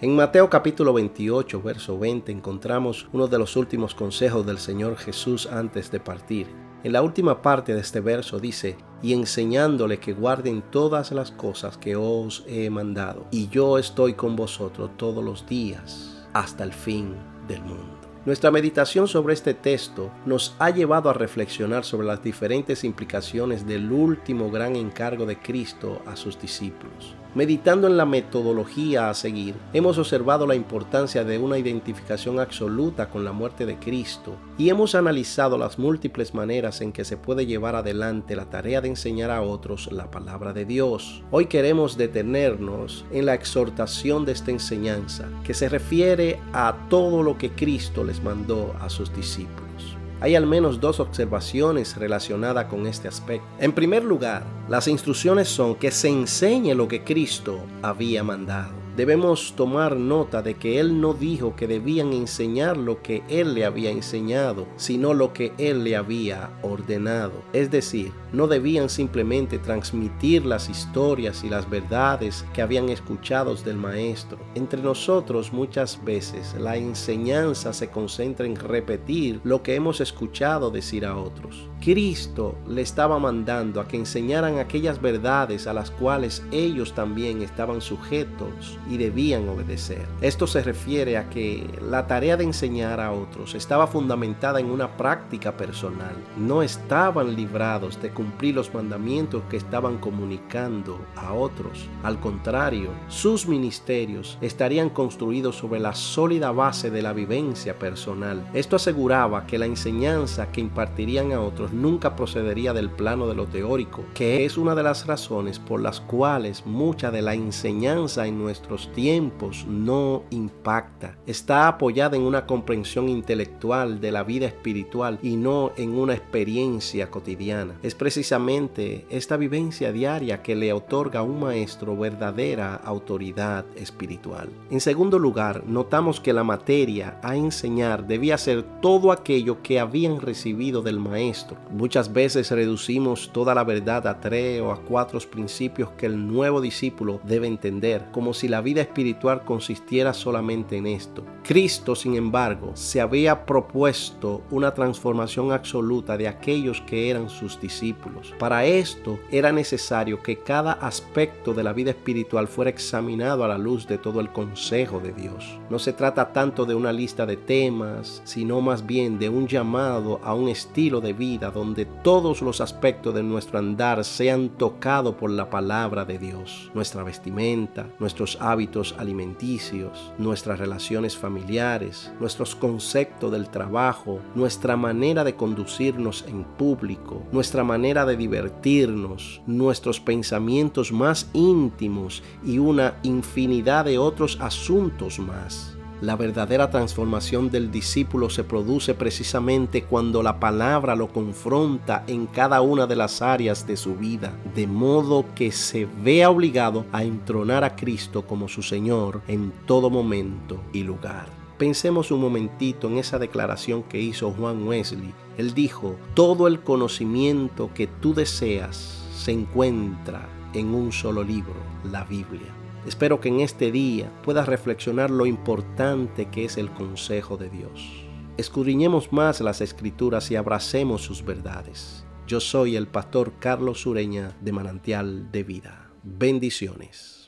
En Mateo capítulo 28, verso 20 encontramos uno de los últimos consejos del Señor Jesús antes de partir. En la última parte de este verso dice, y enseñándole que guarden todas las cosas que os he mandado, y yo estoy con vosotros todos los días hasta el fin del mundo. Nuestra meditación sobre este texto nos ha llevado a reflexionar sobre las diferentes implicaciones del último gran encargo de Cristo a sus discípulos. Meditando en la metodología a seguir, hemos observado la importancia de una identificación absoluta con la muerte de Cristo y hemos analizado las múltiples maneras en que se puede llevar adelante la tarea de enseñar a otros la palabra de Dios. Hoy queremos detenernos en la exhortación de esta enseñanza, que se refiere a todo lo que Cristo les mandó a sus discípulos. Hay al menos dos observaciones relacionadas con este aspecto. En primer lugar, las instrucciones son que se enseñe lo que Cristo había mandado debemos tomar nota de que Él no dijo que debían enseñar lo que Él le había enseñado, sino lo que Él le había ordenado. Es decir, no debían simplemente transmitir las historias y las verdades que habían escuchado del Maestro. Entre nosotros muchas veces la enseñanza se concentra en repetir lo que hemos escuchado decir a otros. Cristo le estaba mandando a que enseñaran aquellas verdades a las cuales ellos también estaban sujetos y debían obedecer. Esto se refiere a que la tarea de enseñar a otros estaba fundamentada en una práctica personal. No estaban librados de cumplir los mandamientos que estaban comunicando a otros. Al contrario, sus ministerios estarían construidos sobre la sólida base de la vivencia personal. Esto aseguraba que la enseñanza que impartirían a otros nunca procedería del plano de lo teórico, que es una de las razones por las cuales mucha de la enseñanza en nuestros tiempos no impacta. Está apoyada en una comprensión intelectual de la vida espiritual y no en una experiencia cotidiana. Es precisamente esta vivencia diaria que le otorga a un maestro verdadera autoridad espiritual. En segundo lugar, notamos que la materia a enseñar debía ser todo aquello que habían recibido del maestro Muchas veces reducimos toda la verdad a tres o a cuatro principios que el nuevo discípulo debe entender, como si la vida espiritual consistiera solamente en esto. Cristo, sin embargo, se había propuesto una transformación absoluta de aquellos que eran sus discípulos. Para esto era necesario que cada aspecto de la vida espiritual fuera examinado a la luz de todo el consejo de Dios. No se trata tanto de una lista de temas, sino más bien de un llamado a un estilo de vida donde todos los aspectos de nuestro andar sean tocados por la palabra de Dios. Nuestra vestimenta, nuestros hábitos alimenticios, nuestras relaciones familiares, nuestros conceptos del trabajo, nuestra manera de conducirnos en público, nuestra manera de divertirnos, nuestros pensamientos más íntimos y una infinidad de otros asuntos más. La verdadera transformación del discípulo se produce precisamente cuando la palabra lo confronta en cada una de las áreas de su vida, de modo que se vea obligado a entronar a Cristo como su Señor en todo momento y lugar. Pensemos un momentito en esa declaración que hizo Juan Wesley. Él dijo, todo el conocimiento que tú deseas se encuentra en un solo libro, la Biblia. Espero que en este día puedas reflexionar lo importante que es el consejo de Dios. Escudriñemos más las escrituras y abracemos sus verdades. Yo soy el pastor Carlos Sureña de Manantial de Vida. Bendiciones.